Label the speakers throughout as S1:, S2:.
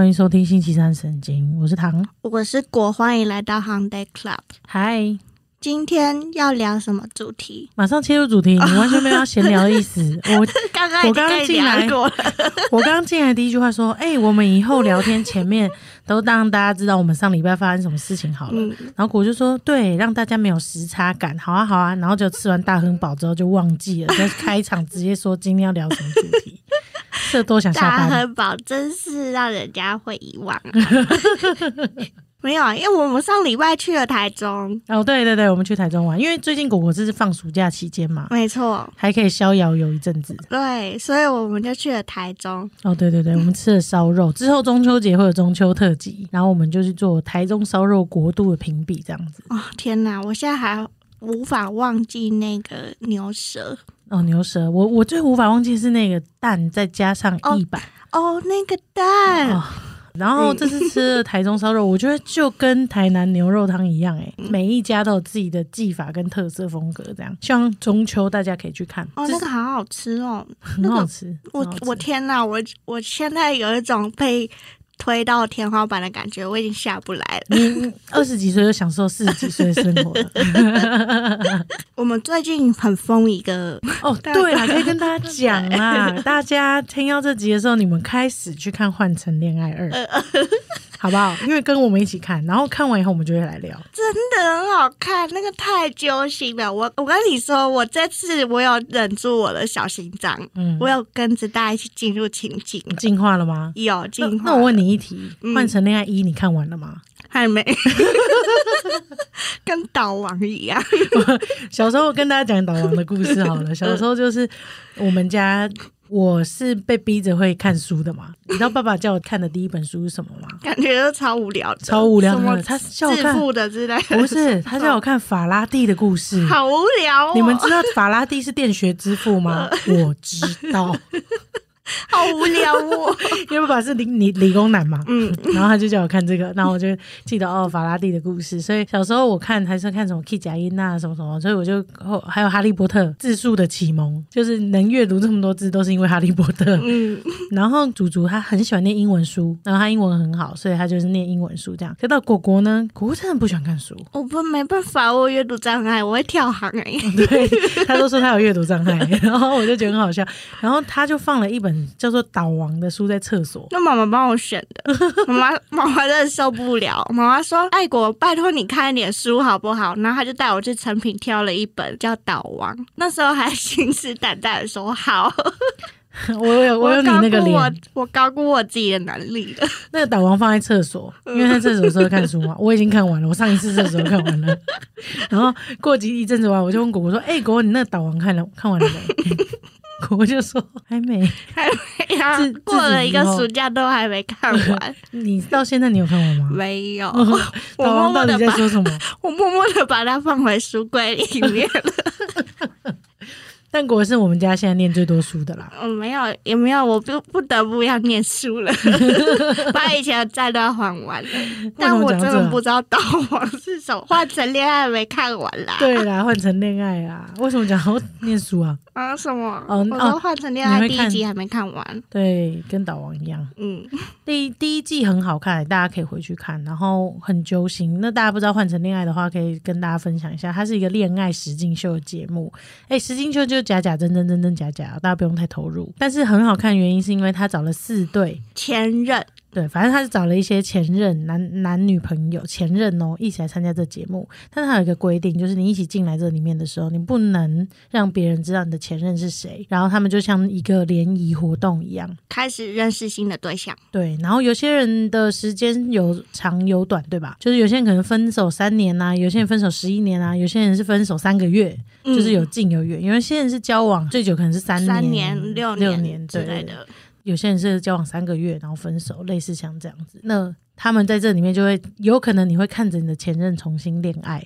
S1: 欢迎收听星期三神经，我是唐。
S2: 我是果，欢迎来到 Hyundai Club。
S1: 嗨，
S2: 今天要聊什么主题？
S1: 马上切入主题，你完全没有要闲聊的意思。我
S2: 刚刚
S1: 我刚刚进来 我刚刚进来第一句话说，哎、我们以后聊天前面都让大家知道我们上礼拜发生什么事情好了。
S2: 嗯，
S1: 然后果就说，对，让大家没有时差感。好啊，好啊。然后就吃完大亨堡之后就忘记了，在开场直接说今天要聊什么主题，这多想下
S2: 大
S1: 班。
S2: 亨堡真是让人家会遗忘、啊。没有啊，因为我们上礼拜去了台中，
S1: 哦，对对对，我们去台中玩，因为最近果果这是放暑假期间嘛，
S2: 没错，
S1: 还可以逍遥游一阵子。
S2: 对，所以我们就去了台中。
S1: 哦，对对对，我们吃了烧肉，之后中秋节会有中秋特辑，然后我们就去做台中烧肉国度的评比，这样子。
S2: 哦，天哪，我现在还无法忘记那个牛舌
S1: 哦，牛舌，我我最无法忘记是那个蛋再加上一百
S2: 哦，那个蛋。
S1: 哦。然后这次吃了台中烧肉，我觉得就跟台南牛肉汤一样、欸，
S2: 嗯
S1: 每一家都有自己的技法跟特色风格，这样。希望中秋大家可以去看，
S2: 哦，那个好好吃哦！
S1: 很好吃。
S2: 我我天哪，我我现在有一种被推到天花板的感觉，我已经下不来了。
S1: 你 二十几岁就享受四十几岁的生活了。
S2: 我们最近很疯一个，
S1: 哦，对了，可以跟大家讲啦，大家听到这集的时候，你们开始去看《换乘恋爱二》，好不好？因为跟我们一起看，然后看完以后我们就会来聊。
S2: 真的很好看，那个太揪心了。我我跟你说，我这次我有忍住我的小心脏，
S1: 嗯，
S2: 我有跟着大家一起进入情景，
S1: 进化了吗？
S2: 有进化。
S1: 那那我问你一题，
S2: 嗯《
S1: 换成恋爱一》你看完了吗？
S2: 还没，跟导王一样。
S1: 小时候跟大家讲导王的故事好了。小时候就是我们家，我是被逼着会看书的嘛。你知道爸爸叫我看的第一本书是什么吗？
S2: 感觉都超无聊的，
S1: 超无聊的，他叫我看，
S2: 致富的之类的，
S1: 不是 他叫我看法拉第的故事。
S2: 好无聊哦。
S1: 你们知道法拉第是电学之父吗？我知道，
S2: 好无聊哦。
S1: 因为爸爸是理理理工男嘛，
S2: 嗯，
S1: 然后他就叫我看这个，然后我就记得哦法拉第的故事。所以小时候我看还是看什么 K 贾音啊什么什么，所以我就后还有哈利波特字数的启蒙，就是能阅读这么多字都是因为哈利波特。
S2: 嗯，
S1: 然后祖祖他很喜欢念英文书，然后他英文很好，所以他就是念英文书这样。可到果果呢，果果真的不喜欢看书，
S2: 我不没办法，我阅读障碍，我会跳行哎、
S1: 对他都说他有阅读障碍，然后我就觉得很好笑。然后他就放了一本叫做《岛王》的书在厕所，
S2: 那妈妈帮我选的，妈妈妈妈真的受不了。妈妈说：“爱国，拜托你看一点书好不好？”然后她就带我去成品挑了一本叫《岛王》，那时候还信誓旦旦的说好。
S1: 我有我有你那个
S2: 我
S1: 脸，
S2: 我高估我自己的能力了。
S1: 那个导王放在厕所，因为在厕所的时候看书嘛，我已经看完了，我上一次厕所看完了，然后过几一阵子完，我就问果果说：“哎、果果，你那个导王看了看完了没？”果果就说：“还没。
S2: 还没啊
S1: 自，
S2: 过了一个暑假都还没看完，”
S1: 你到现在你有看完吗？
S2: 没有。
S1: 导
S2: 我默默的把
S1: 在说什么？
S2: 我默默的把它放回书柜里面了。
S1: 但果是我们家现在念最多书的啦。
S2: 嗯，没有，也没有，我不不得不要念书了，把以前的债都要还完了。但我真的不知道导王是什么，换成恋爱没看完啦。
S1: 对啦，换成恋爱啦？为什么讲要念书啊？
S2: 啊，什么？
S1: 哦
S2: 我说换成恋爱第一集还没看完。
S1: 对，跟导王一样。
S2: 嗯，
S1: 第一第一季很好看，大家可以回去看，然后很揪心。那大家不知道换成恋爱的话，可以跟大家分享一下，它是一个恋爱实境秀的节目。哎，实境秀就假假真真真真假假，大家不用太投入。但是很好看，原因是因为他找了四对，
S2: 前任
S1: 对，反正他是找了一些前任男男女朋友前任哦，一起来参加这节目。但是他有一个规定，就是你一起进来这里面的时候，你不能让别人知道你的前任是谁。然后他们就像一个联谊活动一样。
S2: 开始认识新的对象，
S1: 对，然后有些人的时间有长有短，对吧？就是有些人可能分手三年啊，有些人分手十一年啊，有些人是分手三个月，
S2: 嗯
S1: 就是有近有远。有些人是交往最久可能是三
S2: 三
S1: 年、
S2: 年、六
S1: 六
S2: 年之
S1: 对
S2: 类的。
S1: 有些人是交往三个月然后分手，类似像这样子。那他们在这里面就会有可能你会看着你的前任重新恋爱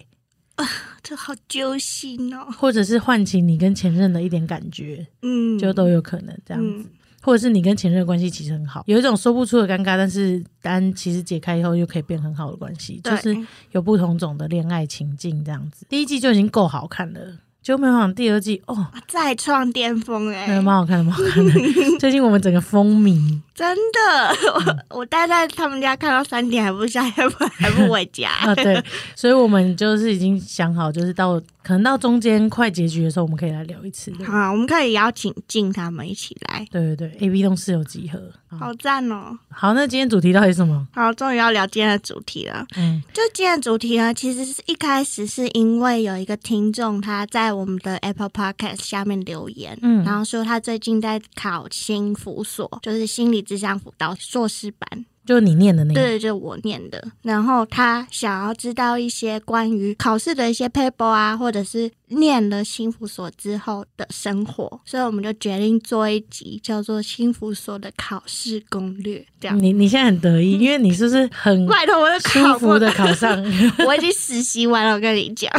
S1: 啊，
S2: 这好揪心哦。
S1: 或者是唤起你跟前任的一点感觉，
S2: 嗯，
S1: 就都有可能这样子。
S2: 嗯
S1: 或者是你跟前任的关系其实很好，有一种说不出的尴尬，但是单其实解开以后又可以变很好的关系，就是有不同种的恋爱情境这样子。第一季就已经够好看了，结果没有想到第二季哦，
S2: 再创巅峰哎、
S1: 还蛮好看的，蛮好看的。最近我们整个风靡，
S2: 真的，我我待在他们家看到三点还不下，还不还不回家。
S1: 啊，对，所以我们就是已经想好，就是到可能到中间快结局的时候，我们可以来聊一次的。
S2: 好，我们可以邀请静他们一起来，
S1: 对对对，A B 栋室友集合。好
S2: 好赞哦！
S1: 好，那今天主题到底是什么？
S2: 好，终于要聊今天的主题了。
S1: 嗯，
S2: 就今天的主题呢，其实是一开始是因为有一个听众他在我们的 Apple Podcast 下面留言，
S1: 嗯
S2: 然后说他最近在考心辅所，就是心理智商辅导硕士班，
S1: 就你念的那个。
S2: 对，就是我念的。然后他想要知道一些关于考试的一些 paper 啊，或者是念了幸福所之后的生活，所以我们就决定做一集叫做《幸福所的考试攻略》这样。
S1: 你你现在很得意，因为你是不是很
S2: 拜托，我都
S1: 舒服的考上，
S2: 我已经实习完了，我跟你讲。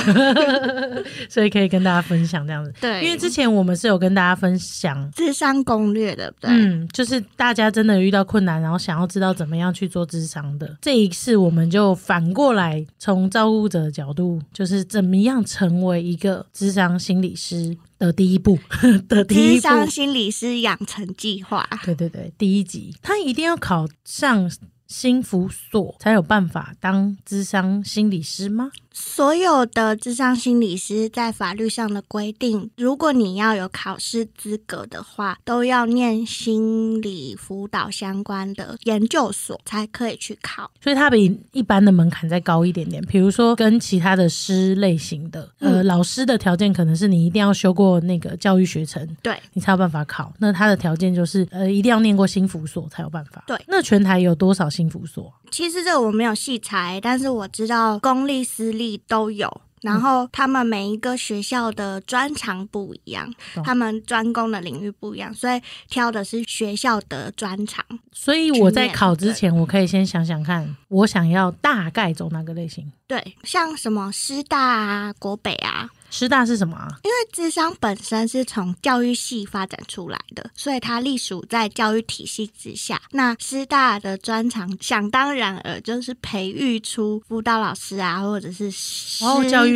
S1: 所以可以跟大家分享这样子。
S2: 对，
S1: 因为之前我们是有跟大家分享，
S2: 智商攻略，的对？
S1: 嗯，就是大家真的遇到困难，然后想要知道怎么样去做智商的。这一次我们就反过来从照顾者的角度，就是怎么样成为一个智商心理师的第一步 的第一步。
S2: 智商心理师养成计划。
S1: 对对对，第一集他一定要考上心辅所才有办法当智商心理师吗？
S2: 所有的智商心理师在法律上的规定，如果你要有考试资格的话，都要念心理辅导相关的研究所才可以去考。
S1: 所以它比一般的门槛再高一点点。比如说跟其他的师类型的，呃，
S2: 嗯
S1: 老师的条件可能是你一定要修过那个教育学程，
S2: 对，
S1: 你才有办法考。那他的条件就是，呃，一定要念过心辅所才有办法。
S2: 对
S1: 那全台有多少心辅所？
S2: 其实这个我没有细查，但是我知道公立私立都有。然后他们每一个学校的专长不一样，
S1: 懂
S2: 他们专攻的领域不一样，所以挑的是学校的专长。
S1: 所以我在考之前，我可以先想想看，我想要大概走哪个类型。
S2: 对，像什么师大啊、国北啊，
S1: 师大是什么啊？
S2: 因为智商本身是从教育系发展出来的，所以它隶属在教育体系之下。那师大的专长，想当然尔就是培育出辅导老师啊，或者是师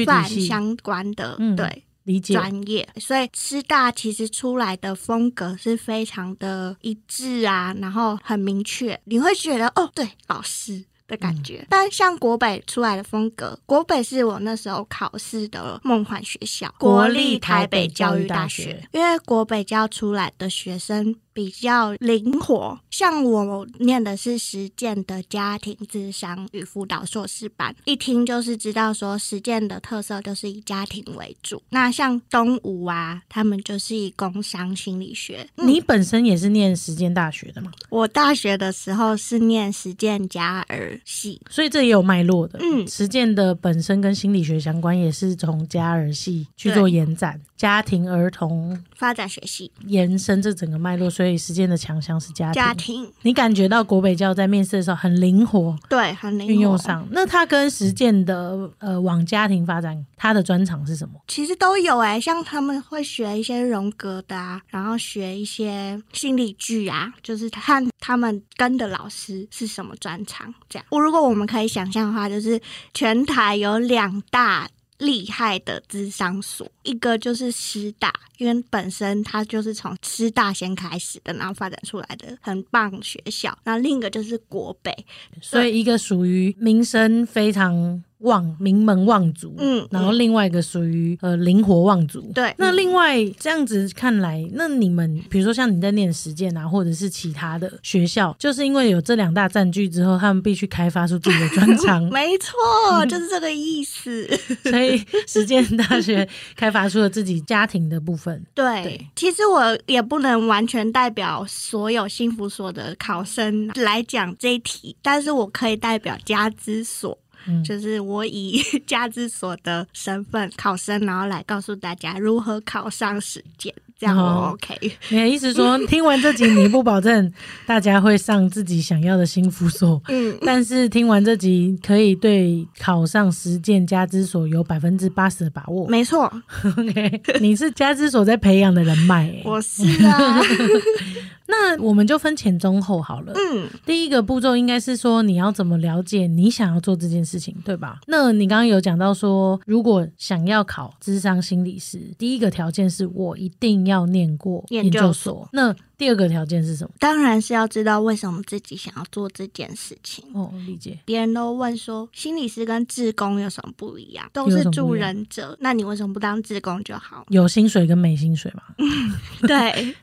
S2: 范相关的、
S1: 嗯
S2: 对
S1: 理解。
S2: 专业。所以师大其实出来的风格是非常的一致啊，然后很明确，你会觉得哦，对，老师。的感
S1: 嗯。
S2: 觉，但像国北出来的风格，国北是我那时候考试的梦幻学校，
S1: 国立台北教育大
S2: 大
S1: 学。
S2: 因为国北教出来的学生比较灵活，像我念的是实践的家庭智商与辅导硕士班，一听就是知道说实践的特色就是以家庭为主。那像东吴啊，他们就是以工商心理学。嗯
S1: 你本身也是念实践大学的嘛，
S2: 我大学的时候是念实践加儿系，
S1: 所以这也有脉络的。
S2: 嗯
S1: 实践的本身跟心理学相关，也是从加儿系去做延展，家庭儿童
S2: 发展学系，
S1: 延伸这整个脉络，所以实践的强项是家庭。
S2: 家庭
S1: 你感觉到国北教在面试的时候很灵活，
S2: 对很灵活
S1: 运用上。那他跟实践的呃往家庭发展，他的专长是什么？
S2: 其实都有哎、像他们会学一些荣格的啊，然后学一些心理剧啊，就是看他们跟的老师是什么专长。这样，我如果我们可以想象的话，就是全台有两大。厉害的智商所，一个就是师大，因为本身它就是从师大先开始的，然后发展出来的很棒学校。那另一个就是国北，
S1: 所以一个属于名声非常望名门望族，
S2: 嗯
S1: 然后另外一个属于呃灵活望族。
S2: 对
S1: 那另外这样子看来，那你们比如说像你在念实践啊，或者是其他的学校，就是因为有这两大占据之后，他们必须开发出自己的专长，
S2: 没错，就是这个意思。
S1: 所以实践大学开发出了自己家庭的部分。
S2: 对，
S1: 对
S2: 其实我也不能完全代表所有幸福所的考生来讲这一题，但是我可以代表家之所。
S1: 嗯
S2: 就是我以家之所的身份考生，然后来告诉大家如何考上实践，这样 OK。
S1: 你的意思说，听完这集你不保证 大家会上自己想要的新辅所，
S2: 嗯，
S1: 但是听完这集可以对考上实践家之所有百分之八十的把握。
S2: 没错，
S1: OK，你是家之所在培养的人脉、欸。
S2: 我是啊。
S1: 那我们就分前中后好了。
S2: 嗯，
S1: 第一个步骤应该是说你要怎么了解你想要做这件事情，对吧？那你刚刚有讲到说，如果想要考智商心理师，第一个条件是我一定要念过研
S2: 研究所
S1: 究所。那第二个条件是什么？
S2: 当然是要知道为什么自己想要做这件事情。
S1: 哦，理解。
S2: 别人都问说，心理师跟志工有什么不一样？都是助人者，那你为什么不当志工就好？
S1: 有薪水跟没薪水嘛？
S2: 对，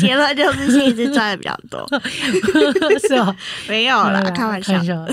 S2: 结论就是心理师赚的比较多。
S1: 是哦，
S2: 没有啦，开玩笑。
S1: 笑。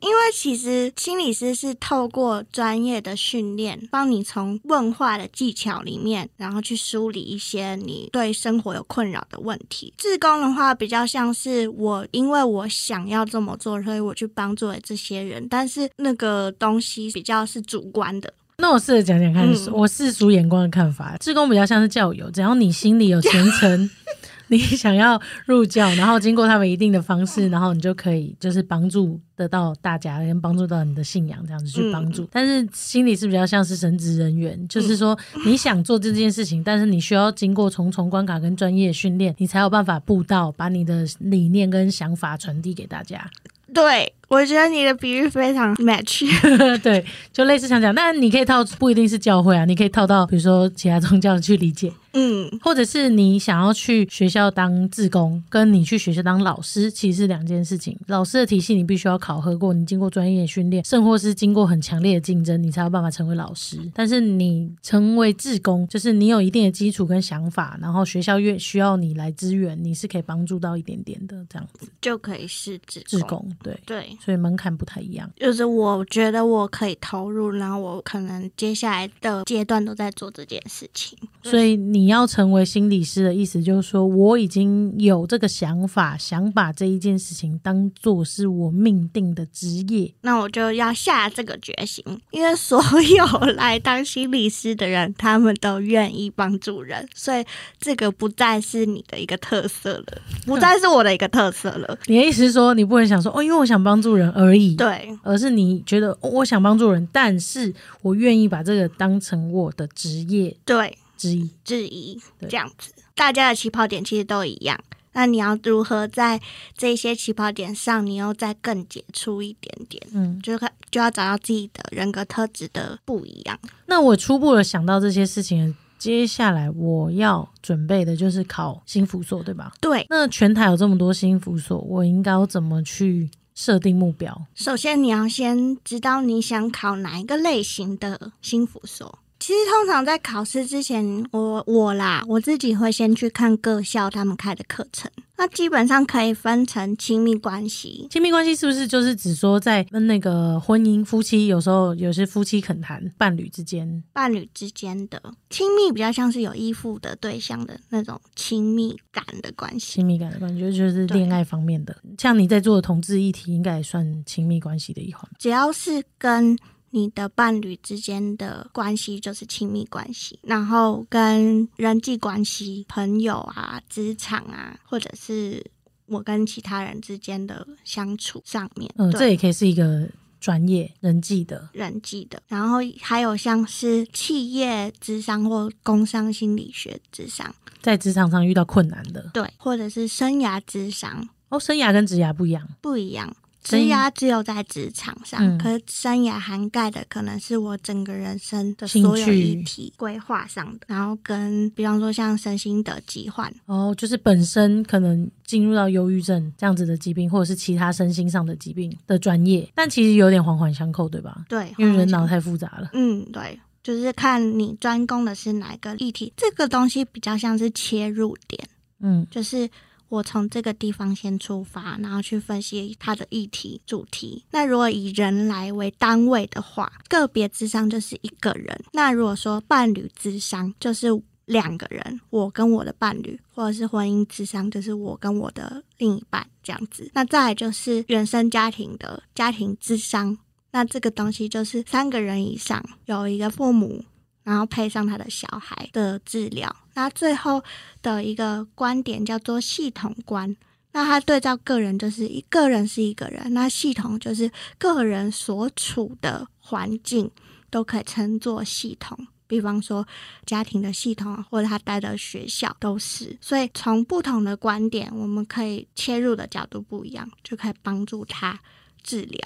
S2: 因为其实心理师是透过专业的训练，帮你从问话的技巧里面，然后去梳理一些你对生活有困扰的问题。志工的话，比较像是我因为我想要这么做，所以我去帮助了这些人，但是那个东西比较是主观的。
S1: 那我试着讲讲看，
S2: 嗯
S1: 我世俗眼光的看法。志工比较像是教友，只要你心里有虔诚，你想要入教，然后经过他们一定的方式，然后你就可以就是帮助得到大家，跟帮助到你的信仰，这样子去帮助。但是心里是比较像是神职人员，就是说你想做这件事情，但是你需要经过重重关卡跟专业训练，你才有办法布道，把你的理念跟想法传递给大家。
S2: 对，我觉得你的比喻非常 match。
S1: 对，就类似像这样，但你可以套不一定是教会啊，你可以套到比如说其他宗教去理解，
S2: 嗯，
S1: 或者是你想要去学校当志工，跟你去学校当老师其实是两件事情。老师的体系你必须要考核过，你经过专业训练，甚或是经过很强烈的竞争，你才有办法成为老师。但是你成为志工，就是你有一定的基础跟想法，然后学校越需要你来支援，你是可以帮助到一点点的这样子。
S2: 就可以是志
S1: 志工对，
S2: 对，
S1: 所以门槛不太一样。
S2: 就是我觉得我可以投入，然后我可能接下来的阶段都在做这件事情。
S1: 所以你要成为心理师的意思，就是说我已经有这个想法，想把这一件事情当做是我命定的职业。
S2: 那我就要下这个决心，因为所有来当心理师的人，他们都愿意帮助人，所以这个不再是你的一个特色了，不再是我的一个特色了。
S1: 你的意思是说，你不能想说哦，因为我想帮助人而已，，
S2: 对，
S1: 而是你觉得、哦我想帮助人，但是我愿意把这个当成我的职业
S2: 对，
S1: 之一。
S2: 质疑这样子，大家的起跑点其实都一样。那你要如何在这些起跑点上，你又再更杰出一点点？
S1: 嗯，
S2: 就看就要找到自己的人格特质的不一样。
S1: 那我初步的想到这些事情，接下来我要准备的就是考心辅所，对吧？
S2: 对，
S1: 那全台有这么多心辅所，我应该要怎么去设定目标？
S2: 首先你要先知道你想考哪一个类型的心辅所。其实通常在考试之前，我我啦，我自己会先去看各校他们开的课程。那基本上可以分成亲密关系，
S1: 亲密关系是不是就是指说在跟那个婚姻夫妻，有时候有些夫妻肯谈伴侣之间，
S2: 伴侣之间的亲密比较像是有依附的对象的那种亲密感的关系。
S1: 亲密感的关系，就是
S2: 对
S1: 恋爱方面的。像你在做的同志议题，应该也算亲密关系的一环。
S2: 只要是跟你的伴侣之间的关系，就是亲密关系。然后跟人际关系、朋友啊、职场啊，或者是我跟其他人之间的相处上面，
S1: 嗯，
S2: 对
S1: 这也可以是一个专业人际的。
S2: 人际的。然后还有像是企业智商或工商心理学智商，
S1: 在职场上遇到困难的
S2: 对，或者是生涯智商
S1: 哦，生涯跟职涯不一样。
S2: 不一样。职
S1: 生
S2: 涯只有在职场上，
S1: 嗯。
S2: 可是生涯涵盖的可能是我整个人生的所有议题规划上的，然后跟比方说像身心的疾患，
S1: 哦，就是本身可能进入到忧郁症这样子的疾病，或者是其他身心上的疾病的专业，但其实有点环环相扣，对吧？
S2: 对，
S1: 因为人脑太复杂了。
S2: 嗯，对，就是看你专攻的是哪一个议题，这个东西比较像是切入点，
S1: 嗯，
S2: 就是我从这个地方先出发，然后去分析它的议题主题。那如果以人来为单位的话，个别智商就是一个人。那如果说伴侣智商就是两个人，我跟我的伴侣，或者是婚姻智商就是我跟我的另一半这样子。那再来就是原生家庭的家庭智商。那这个东西就是三个人以上，有一个父母，然后配上他的小孩的治疗。那最后的一个观点叫做系统观。那他对照个人，就是一个人是一个人，那系统就是个人所处的环境都可以称作系统比方说家庭的系统啊，或者他待的学校都是。所以从不同的观点，我们可以切入的角度不一样，就可以帮助他治疗。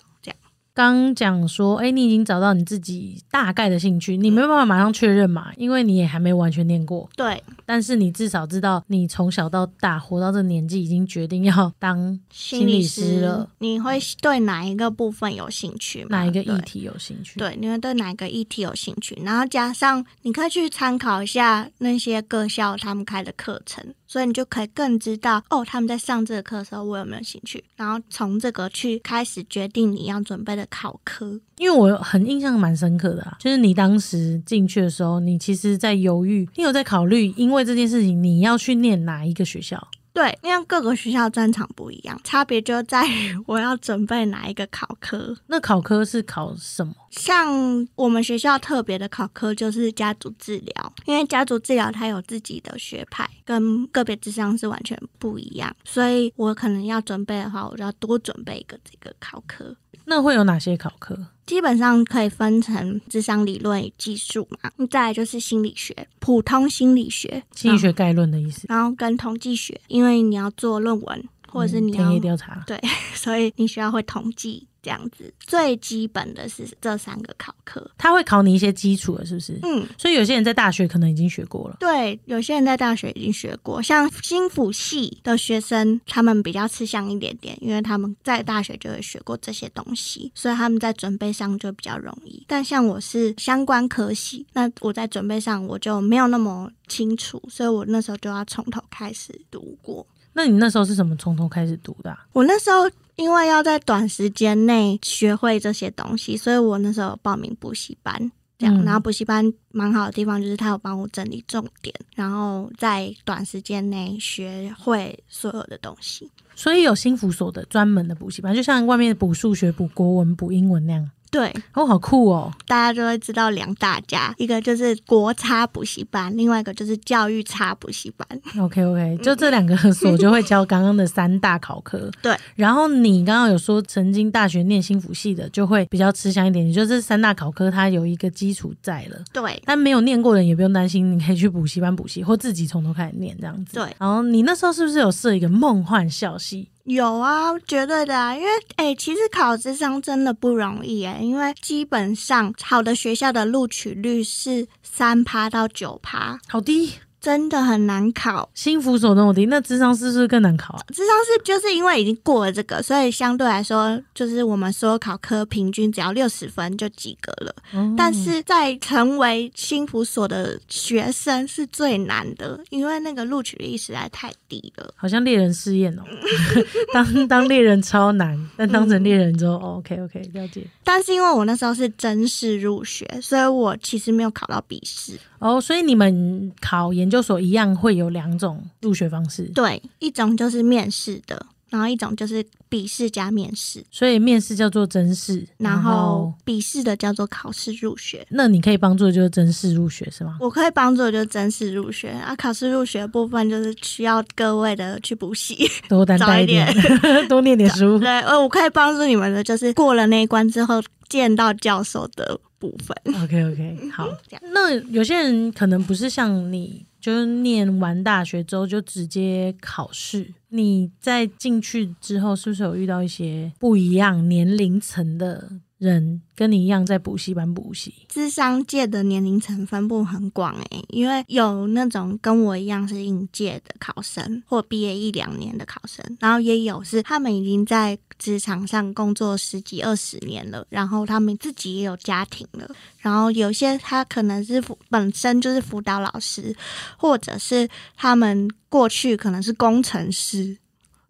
S1: 刚讲说，哎，你已经找到你自己大概的兴趣，你没有办法马上确认嘛，因为你也还没完全念过。
S2: 对
S1: 但是你至少知道，你从小到大活到这年纪，已经决定要当
S2: 心理
S1: 师了。
S2: 你会对哪一个部分有兴趣吗？
S1: 哪一个议题有兴趣？，
S2: 对，你会对哪一个议题有兴趣？然后加上你可以去参考一下那些各校他们开的课程，所以你就可以更知道哦，他们在上这个课的时候我有没有兴趣，然后从这个去开始决定你要准备的考科。
S1: 因为我很印象蛮深刻的啊，就是你当时进去的时候，你其实在犹豫，你有在考虑，因为这件事情你要去念哪一个学校？
S2: 对，因为各个学校专长不一样，差别就在于我要准备哪一个考科。
S1: 那考科是考什么？
S2: 像我们学校特别的考科就是家族治疗，因为家族治疗它有自己的学派，跟个别智商是完全不一样，所以我可能要准备的话，我就要多准备一个这个考科。
S1: 那会有哪些考科？
S2: 基本上可以分成智商理论与技术嘛，再来就是心理学、普通心理学、
S1: 心理学概论的意思，
S2: 然后跟统计学，因为你要做论文或者是你要
S1: 嗯田野调查。
S2: 对 所以你需要会统计这样子。最基本的是这三个考科。
S1: 他会考你一些基础的，是不是？
S2: 嗯，
S1: 所以有些人在大学可能已经学过了。
S2: 对，有些人在大学已经学过，像心辅系的学生，他们比较吃香一点点，因为他们在大学就会学过这些东西，所以他们在准备上就比较容易。但像我是相关科系，那我在准备上我就没有那么清楚，所以我那时候就要从头开始读过。
S1: 那你那时候是怎么从头开始读的啊、
S2: 我那时候因为要在短时间内学会这些东西，所以我那时候报名补习班。这样，
S1: 嗯
S2: 然后补习班蛮好的地方就是他有帮我整理重点，然后在短时间内学会所有的东西。
S1: 所以有心辅所的专门的补习班，就像外面补数学、补国文、补英文那样。
S2: 对，
S1: 哦，好酷哦！
S2: 大家就会知道两大家，一个就是国差补习班，另外一个就是教育差补习班。
S1: OK OK，就这两个所就会教刚刚的三大考科。
S2: 对，
S1: 然后你刚刚有说曾经大学念心辅系的，就会比较吃香一点，也就这三大考科它有一个基础在了。
S2: 对，
S1: 但没有念过的人也不用担心，你可以去补习班补习，或自己从头开始念这样子。
S2: 对
S1: 然后你那时候是不是有设一个梦幻校系？
S2: 有啊，绝对的啊，因为诶、其实考智商真的不容易诶、因为基本上好的学校的录取率是三趴到九趴，
S1: 好低，
S2: 真的很难考。
S1: 心辅所那么低，那智商是不是更难考啊？
S2: 智商是就是因为已经过了这个，所以相对来说，就是我们所有考科平均只要六十分就及格了。
S1: 哦
S2: 但是在成为心辅所的学生是最难的，因为那个录取率实在太低了。
S1: 好像猎人试验哦，当当猎人超难，但当成猎人之后、哦、，OK OK，了解。
S2: 但是因为我那时候是真试入学，所以我其实没有考到笔试。
S1: 哦，所以你们考研究所一样会有两种入学方式，
S2: 对，一种就是面试的，然后一种就是笔试加面试，
S1: 所以面试叫做真试，
S2: 然后笔试的叫做考试入学。
S1: 那你可以帮助的就是真试入学是吗？
S2: 我可以帮助的就是真试入学啊，考试入学的部分就是需要各位的去补习。
S1: 多担待一点，多念点书。
S2: 对，呃，我可以帮助你们的就是过了那一关之后见到教授的部分。
S1: OK OK，好。那有些人可能不是像你，就是念完大学之后就直接考试。你在进去之后，是不是有遇到一些不一样年龄层的人，跟你一样在补习班补习？
S2: 智商界的年龄层分布很广诶、因为有那种跟我一样是应届的考生，或毕业一两年的考生，然后也有是他们已经在职场上工作十几二十年了，然后他们自己也有家庭了，然后有些他可能是本身就是辅导老师，或者是他们过去可能是工程师。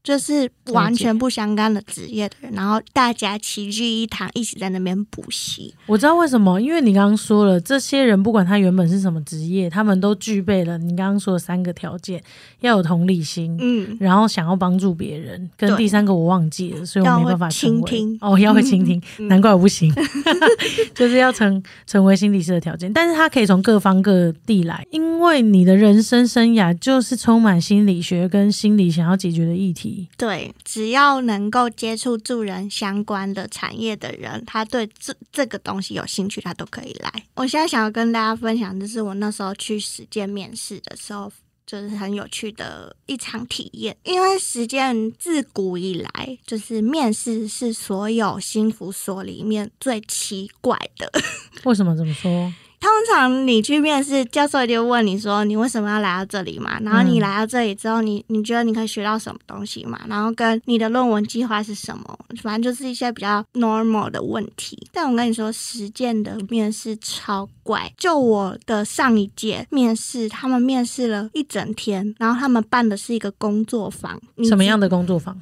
S2: 就是完全不相干的职业的人，然后大家齐聚一堂，一起在那边补习。
S1: 我知道为什么，因为你刚刚说了，这些人不管他原本是什么职业，他们都具备了你刚刚说的三个条件：要有同理心，
S2: 嗯，
S1: 然后想要帮助别人，跟第三个我忘记了，所以我没办法
S2: 倾听。
S1: 哦，要会倾听，
S2: 嗯
S1: 难怪我不行，就是要成成为心理师的条件，但是他可以从各方各地来，因为你的人生生涯就是充满心理学跟心理想要解决的议题。以。
S2: 对，只要能够接触助人相关的产业的人，他对这这个东西有兴趣，他都可以来。我现在想要跟大家分享，就是我那时候去实践面试的时候。就是很有趣的一场体验，因为实践自古以来，就是面试是所有心服所里面最奇怪的。
S1: 为什么这么说？
S2: 通常你去面试，教授就问你说你为什么要来到这里嘛？然后你来到这里之后，你你觉得你可以学到什么东西嘛？然后跟你的论文计划是什么？反正就是一些比较 normal 的问题。但我跟你说，实践的面试超怪。就我的上一届面试，他们面试了一整天，然后他们办的是一个工作坊。
S1: 什么样的工作坊？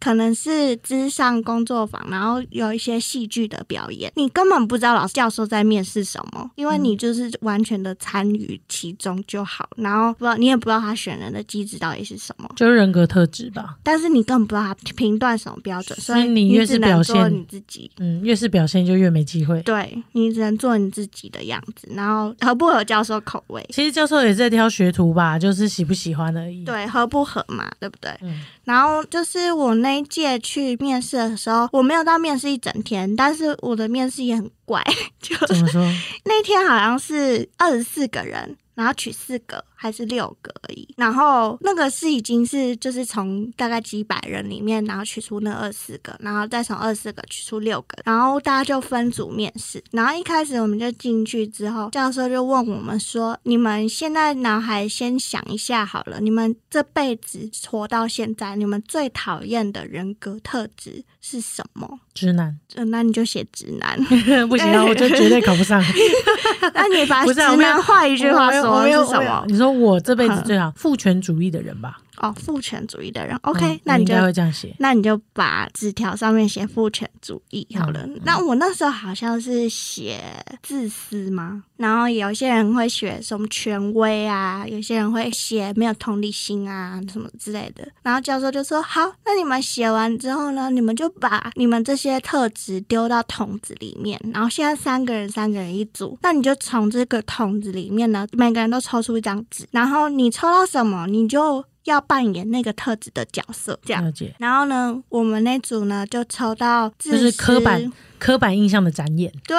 S2: 可能是之上工作坊，然后有一些戏剧的表演，你根本不知道老师教授在面试什么，因为你就是完全的参与其中就好，然后不知道你也不知道他选人的机制到底是什么，
S1: 就是人格特质吧。
S2: 但是你根本不知道他评断什么标准，所以
S1: 你越是表现
S2: 你自己，
S1: 嗯，越是表现就越没机会。
S2: 对你只能做你自己的样子，然后合不合教授口味？
S1: 其实教授也在挑学徒吧，就是喜不喜欢而已。
S2: 对，合不合嘛，对不对？嗯。然后就是我那一届去面试的时候，我没有到面试一整天，但是我的面试也很怪，就
S1: 怎么说？
S2: 那天好像是二十四个人。然后取四个还是六个而已，然后那个是已经是就是从大概几百人里面，然后取出那二四个，然后再从二四个取出六个，然后大家就分组面试。然后一开始我们就进去之后，教授就问我们说：“你们现在脑海先想一下好了，你们这辈子活到现在，你们最讨厌的人格特质是什么？”
S1: 直男。
S2: 嗯，那你就写直男。
S1: 不行啊，我就绝对考不上。
S2: 那你把直男换一句话说。是什么？
S1: 你说我这辈子最好父权主义的人吧。
S2: 哦，父权主义的人，OK，那你就
S1: 会这样写。
S2: 那你就把纸条上面写父权主义好了。那我那时候好像是写自私吗？然后有些人会写什么权威啊，有些人会写没有同理心啊，什么之类的。然后教授就说：“好，那你们写完之后呢，你们就把你们这些特质丢到桶子里面。然后现在三个人，三个人一组，那你就从这个桶子里面呢，每个人都抽出一张纸，然后你抽到什么，你就。”要扮演那个特质的角色，这样。然后呢，我们那组呢就抽到
S1: 就是刻板刻板印象的展演。
S2: 对，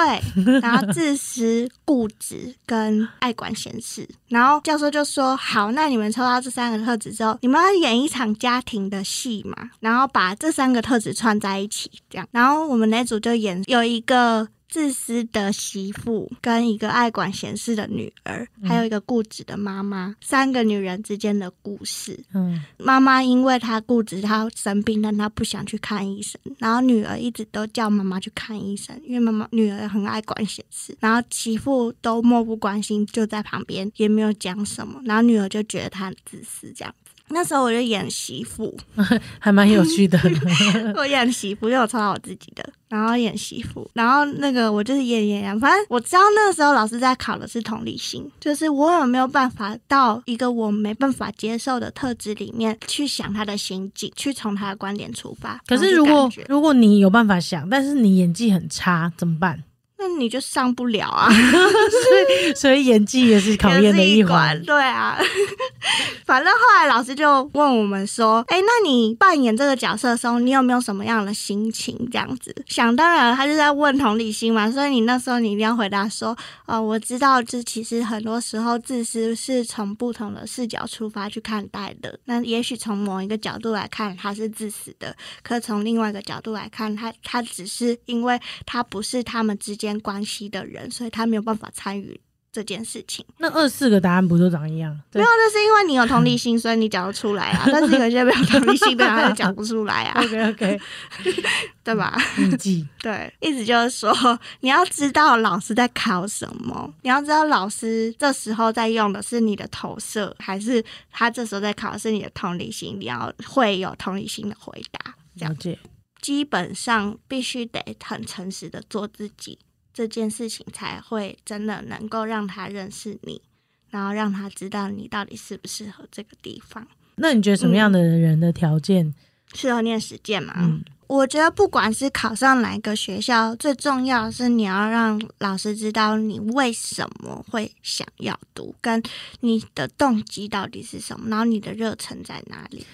S2: 然后自私、固执跟爱管闲事。然后教授就说：“好，那你们抽到这三个特质之后，你们要演一场家庭的戏嘛，然后把这三个特质串在一起，这样。然后我们那组就演有一个。”自私的媳妇跟一个爱管闲事的女儿，还有一个固执的妈妈，三个女人之间的故事。嗯，妈妈因为她固执，她生病，但她不想去看医生。然后女儿一直都叫妈妈去看医生，因为妈妈女儿很爱管闲事。然后媳妇都漠不关心，就在旁边也没有讲什么。然后女儿就觉得她很自私，这样。那时候我就演媳妇，
S1: 还蛮有趣的。
S2: 我演媳妇，因为我抽到我自己的，然后演媳妇，然后那个我就是演演演，反正我知道那个时候老师在考的是同理心，就是我有没有办法到一个我没办法接受的特质里面去想他的心境，去从他的观点出发。
S1: 可是如果如果你有办法想，但是你演技很差，怎么办？
S2: 那你就上不了啊，
S1: 所以所以演技也是考验的一环。
S2: 对啊，反正后来老师就问我们说：“哎，那你扮演这个角色的时候，你有没有什么样的心情？”这样子，想当然他就在问同理心嘛，所以你那时候你一定要回答说：“哦，我知道，这其实很多时候自私是从不同的视角出发去看待的。那也许从某一个角度来看，他是自私的；可从另外一个角度来看，他他只是因为他不是他们之间。”关系的人，所以他没有办法参与这件事情。
S1: 那二四个答案不都长一样？
S2: 没有，那是因为你有同理心，所以你讲得出来啊。但是有些没有同理心的，他就讲不出来啊。
S1: OK OK，
S2: 对吧？
S1: 笔记
S2: 对，意思就是说，你要知道老师在考什么，你要知道老师这时候在用的是你的投射，还是他这时候在考的是你的同理心？你要会有同理心的回答。
S1: 了解，
S2: 基本上必须得很诚实的做自己。这件事情才会真的能够让他认识你，然后让他知道你到底适不适合这个地方。
S1: 那你觉得什么样的人的条件
S2: 适合念实践吗？嗯，我觉得不管是考上哪个学校，最重要的是你要让老师知道你为什么会想要读，跟你的动机到底是什么，然后你的热忱在哪里。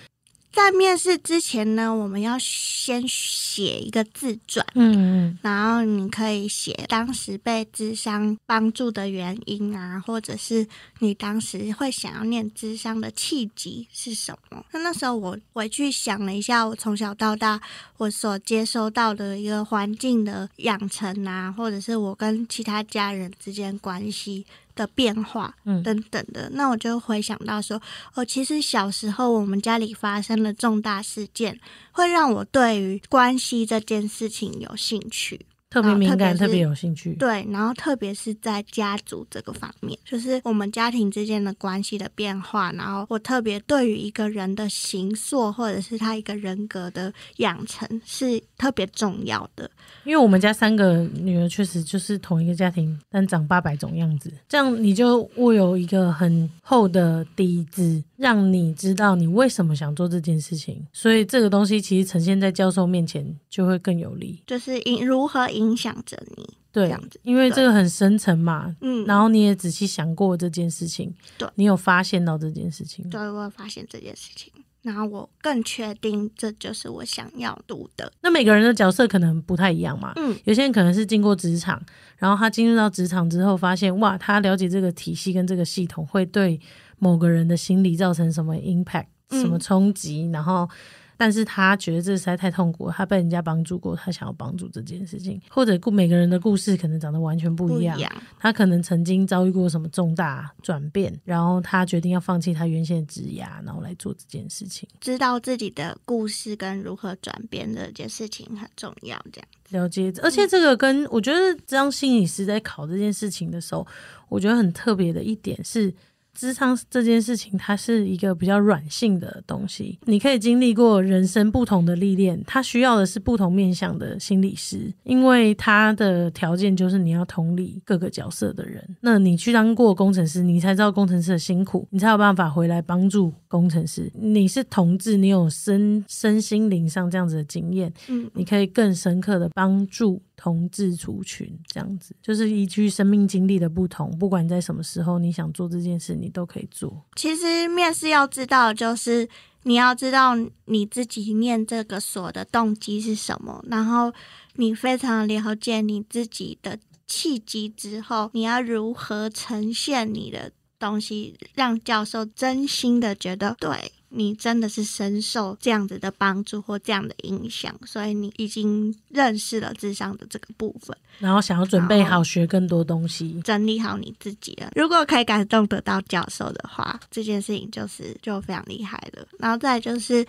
S2: 在面试之前呢，我们要先写一个自传，
S1: 嗯
S2: 然后你可以写当时被智商帮助的原因啊，或者是你当时会想要念智商的契机是什么。那那时候我回去想了一下，我从小到大我所接收到的一个环境的养成啊，或者是我跟其他家人之间关系。的变化
S1: 嗯
S2: 等等的，那我就回想到说，哦，其实小时候我们家里发生了重大事件，会让我对于关系这件事情有兴趣。
S1: 特别敏感，
S2: 啊特别是
S1: 特别有兴趣。
S2: 对，然后特别是在家族这个方面，就是我们家庭之间的关系的变化，然后我特别对于一个人的形塑或者是他一个人格的养成是特别重要的。
S1: 因为我们家三个女儿确实就是同一个家庭，但长八百种样子，这样你就握有一个很厚的底子，让你知道你为什么想做这件事情。所以这个东西其实呈现在教授面前就会更有利。
S2: 就是影如何影响着你，对这
S1: 对
S2: 样子，
S1: 因为这个很深层嘛，
S2: 嗯，
S1: 然后你也仔细想过这件事情，
S2: 对。
S1: 你有发现到这件事情，
S2: 对我有发现这件事情，然后我更确定这就是我想要读的，
S1: 那每个人的角色可能不太一样嘛。
S2: 嗯，
S1: 有些人可能是经过职场，然后他进入到职场之后，发现哇，他了解这个体系跟这个系统会对某个人的心理造成什么 impact、
S2: 嗯。
S1: 什么冲击，然后。但是他觉得这实在太痛苦了，他被人家帮助过，他想要帮助这件事情，或者故每个人的故事可能长得完全不一样，
S2: 一样，
S1: 他可能曾经遭遇过什么重大转变，然后他决定要放弃他原先的职涯，然后来做这件事情。
S2: 知道自己的故事跟如何转变这件事情很重要，这样。
S1: 了解，而且这个跟我觉得，当心理师在考这件事情的时候，我觉得很特别的一点是，智商这件事情，它是一个比较软性的东西。你可以经历过人生不同的历练，它需要的是不同面向的心理师，因为它的条件就是你要同理各个角色的人。那你去当过工程师，你才知道工程师的辛苦，你才有办法回来帮助工程师。你是同志，你有身身心灵上这样子的经验，
S2: 嗯，
S1: 你可以更深刻的帮助同志族群，这样子就是依据生命经历的不同，不管在什么时候，你想做这件事，你都可以做。
S2: 其实面试要知道就是你要知道你自己念这个所的动机是什么，然后你非常了解你自己的契机之后，你要如何呈现你的东西，让教授真心的觉得对。你真的是深受这样子的帮助或这样的影响，所以你已经认识了智商的这个部分。
S1: 然后想要准备好学更多东西，
S2: 整理好你自己了。如果可以感动得到教授的话，这件事情就是就非常厉害了。然后再就是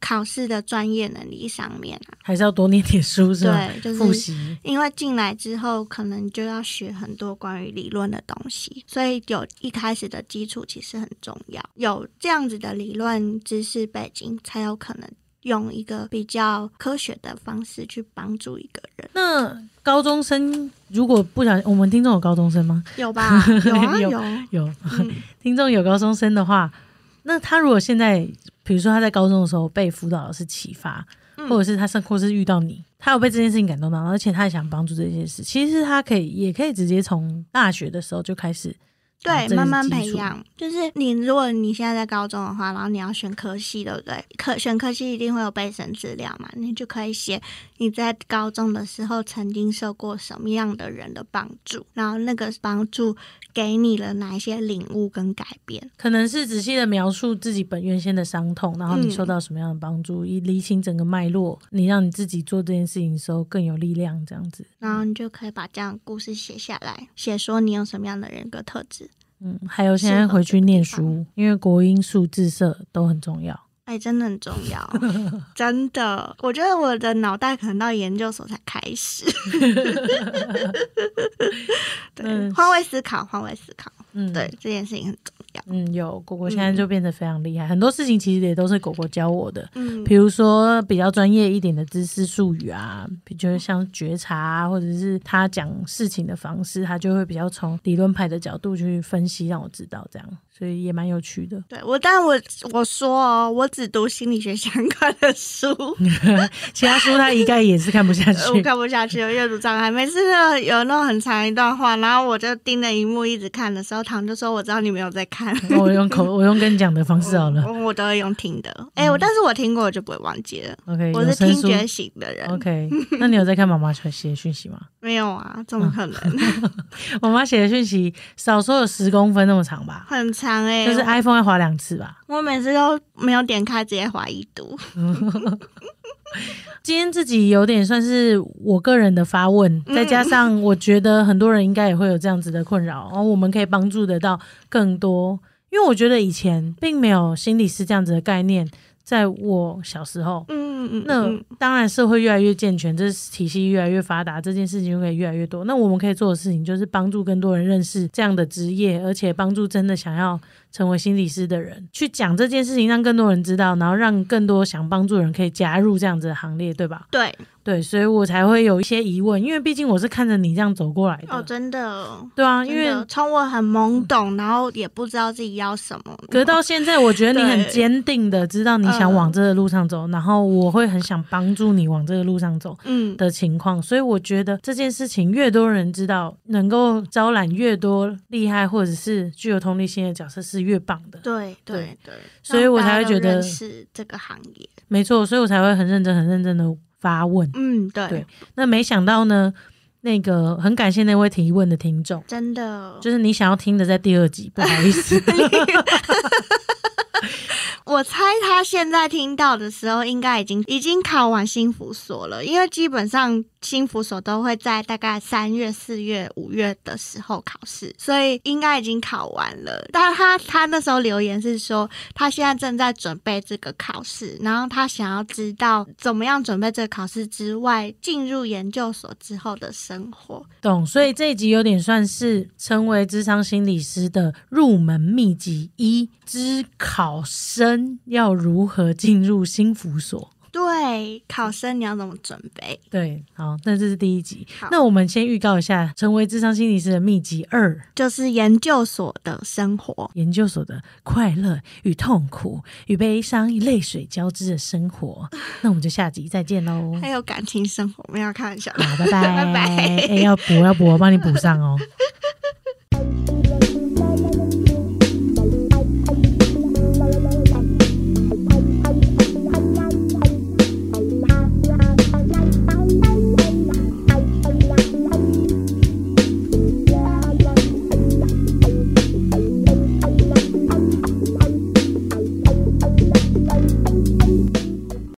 S2: 考试的专业能力上面啊，
S1: 还是要多念点书，是吧？
S2: 对，就是
S1: 复习。
S2: 因为进来之后，可能就要学很多关于理论的东西，所以有一开始的基础其实很重要。有这样子的理论知识背景，才有可能用一个比较科学的方式去帮助一个人。
S1: 那高中生如果不小心，我们听众有高中生吗？
S2: 有吧？有啊，
S1: 有
S2: 有。
S1: 有，
S2: 嗯
S1: 听众有高中生的话，那他如果现在，比如说他在高中的时候被辅导老师启发，
S2: 嗯
S1: 或者是他上或是遇到你，他有被这件事情感动到，而且他也想帮助这件事，其实他可以也可以直接从大学的时候就开始。啊
S2: 对，慢慢培养。就是你，如果你现在在高中的话，然后你要选科系，对不对？科选科系一定会有备审资料嘛，你就可以写你在高中的时候曾经受过什么样的人的帮助，然后那个帮助给你了哪一些领悟跟改变。
S1: 可能是仔细的描述自己本原先的伤痛，然后你
S2: 嗯
S1: 受到什么样的帮助，以理清整个脉络，你让你自己做这件事情的时候更有力量，这样子。
S2: 然后你就可以把这样的故事写下来，写说你有什么样的人格特质。
S1: 嗯，还有现在回去念书，因为国音数字社都很重要。
S2: 哎，真的很重要，真的。我觉得我的脑袋可能到研究所才开始。对，
S1: 嗯
S2: 换位思考，换位思考，
S1: 嗯，
S2: 对，这件事情很重要。
S1: 嗯，有果果现在就变得非常厉害，很多事情其实也都是果果教我的。
S2: 嗯
S1: 比如说比较专业一点的知识术语啊，比如像觉察啊，或者是他讲事情的方式，他就会比较从理论派的角度去分析，让我知道这样。所以也蛮有趣的。
S2: 对我，但我我说哦，我只读心理学相关的书，
S1: 其他书他应该也是看不下
S2: 我
S1: 去。
S2: 看不下去，有阅读障碍。每次呢有那种很长一段话，然后我就盯着荧幕一直看的时候，唐就说：“我知道你没有在看。”
S1: 我用口，我用跟你讲的方式好了。
S2: 我我都会用听的，哎、我但是我听过我就不会忘记了。
S1: OK，
S2: 我是。听觉型的人
S1: OK，那你有在看妈妈写的讯息吗？
S2: 没有啊，怎么可能？
S1: 妈妈写的讯息少说有十公分那么长吧？
S2: 很长哎、
S1: 就是 iPhone 要滑两次吧。
S2: 我每次都没有点开，直接滑一读。
S1: 今天自己有点算是我个人的发问，
S2: 嗯
S1: 再加上我觉得很多人应该也会有这样子的困扰，然后我们可以帮助得到更多。因为我觉得以前并没有心理师这样子的概念，在我小时候，
S2: 嗯嗯嗯
S1: 那
S2: 嗯
S1: 当然社会越来越健全，这体系越来越发达，这件事情就可以越来越多。那我们可以做的事情就是帮助更多人认识这样的职业，而且帮助真的想要成为心理师的人去讲这件事情，让更多人知道，然后让更多想帮助的人可以加入这样子的行列，对吧？
S2: 对
S1: 对，所以我才会有一些疑问，因为毕竟我是看着你这样走过来的，
S2: 哦，真的。
S1: 对啊，因
S2: 因为
S1: 为。
S2: 从我很懵懂，然后也不知道自己要什么，
S1: 可是到现在，我觉得你很坚定的知道你想往这个路上走，然后我会很想帮助你往这个路上走。
S2: 嗯，
S1: 的情况，所以我觉得这件事情越多人知道，能够招揽越多厉害或者是具有同理心的角色是越棒的。
S2: 对对对，
S1: 所以我才会觉得
S2: 是这个行业。
S1: 没错，所以我才会很认真、很认真的发问。
S2: 嗯，对，
S1: 对那没想到呢，那个很感谢那位提问的听众，
S2: 真的，
S1: 就是你想要听的在第二集，不好意思。
S2: 我猜他现在听到的时候，应该已经已经考完幸福所了，因为基本上心辅所都会在大概三月、四月、五月的时候考试，所以应该已经考完了。但他他那时候留言是说，他现在正在准备这个考试，然后他想要知道怎么样准备这个考试之外，进入研究所之后的生活。
S1: 懂，所以这一集有点算是成为智商心理师的入门秘籍一之考生要如何进入心辅所。
S2: 对，考生你要怎么准备？
S1: 对，好，那这是第一集。那我们先预告一下成为智商心理师的秘籍二：
S2: 就是研究所的生活。
S1: 研究所的快乐与痛苦与悲伤与泪水交织的生活。那我们就下集再见喽。
S2: 还有感情生活，我们要开玩笑。
S1: 好，拜拜，
S2: 拜拜
S1: 哎、要补要补，我帮你补上哦。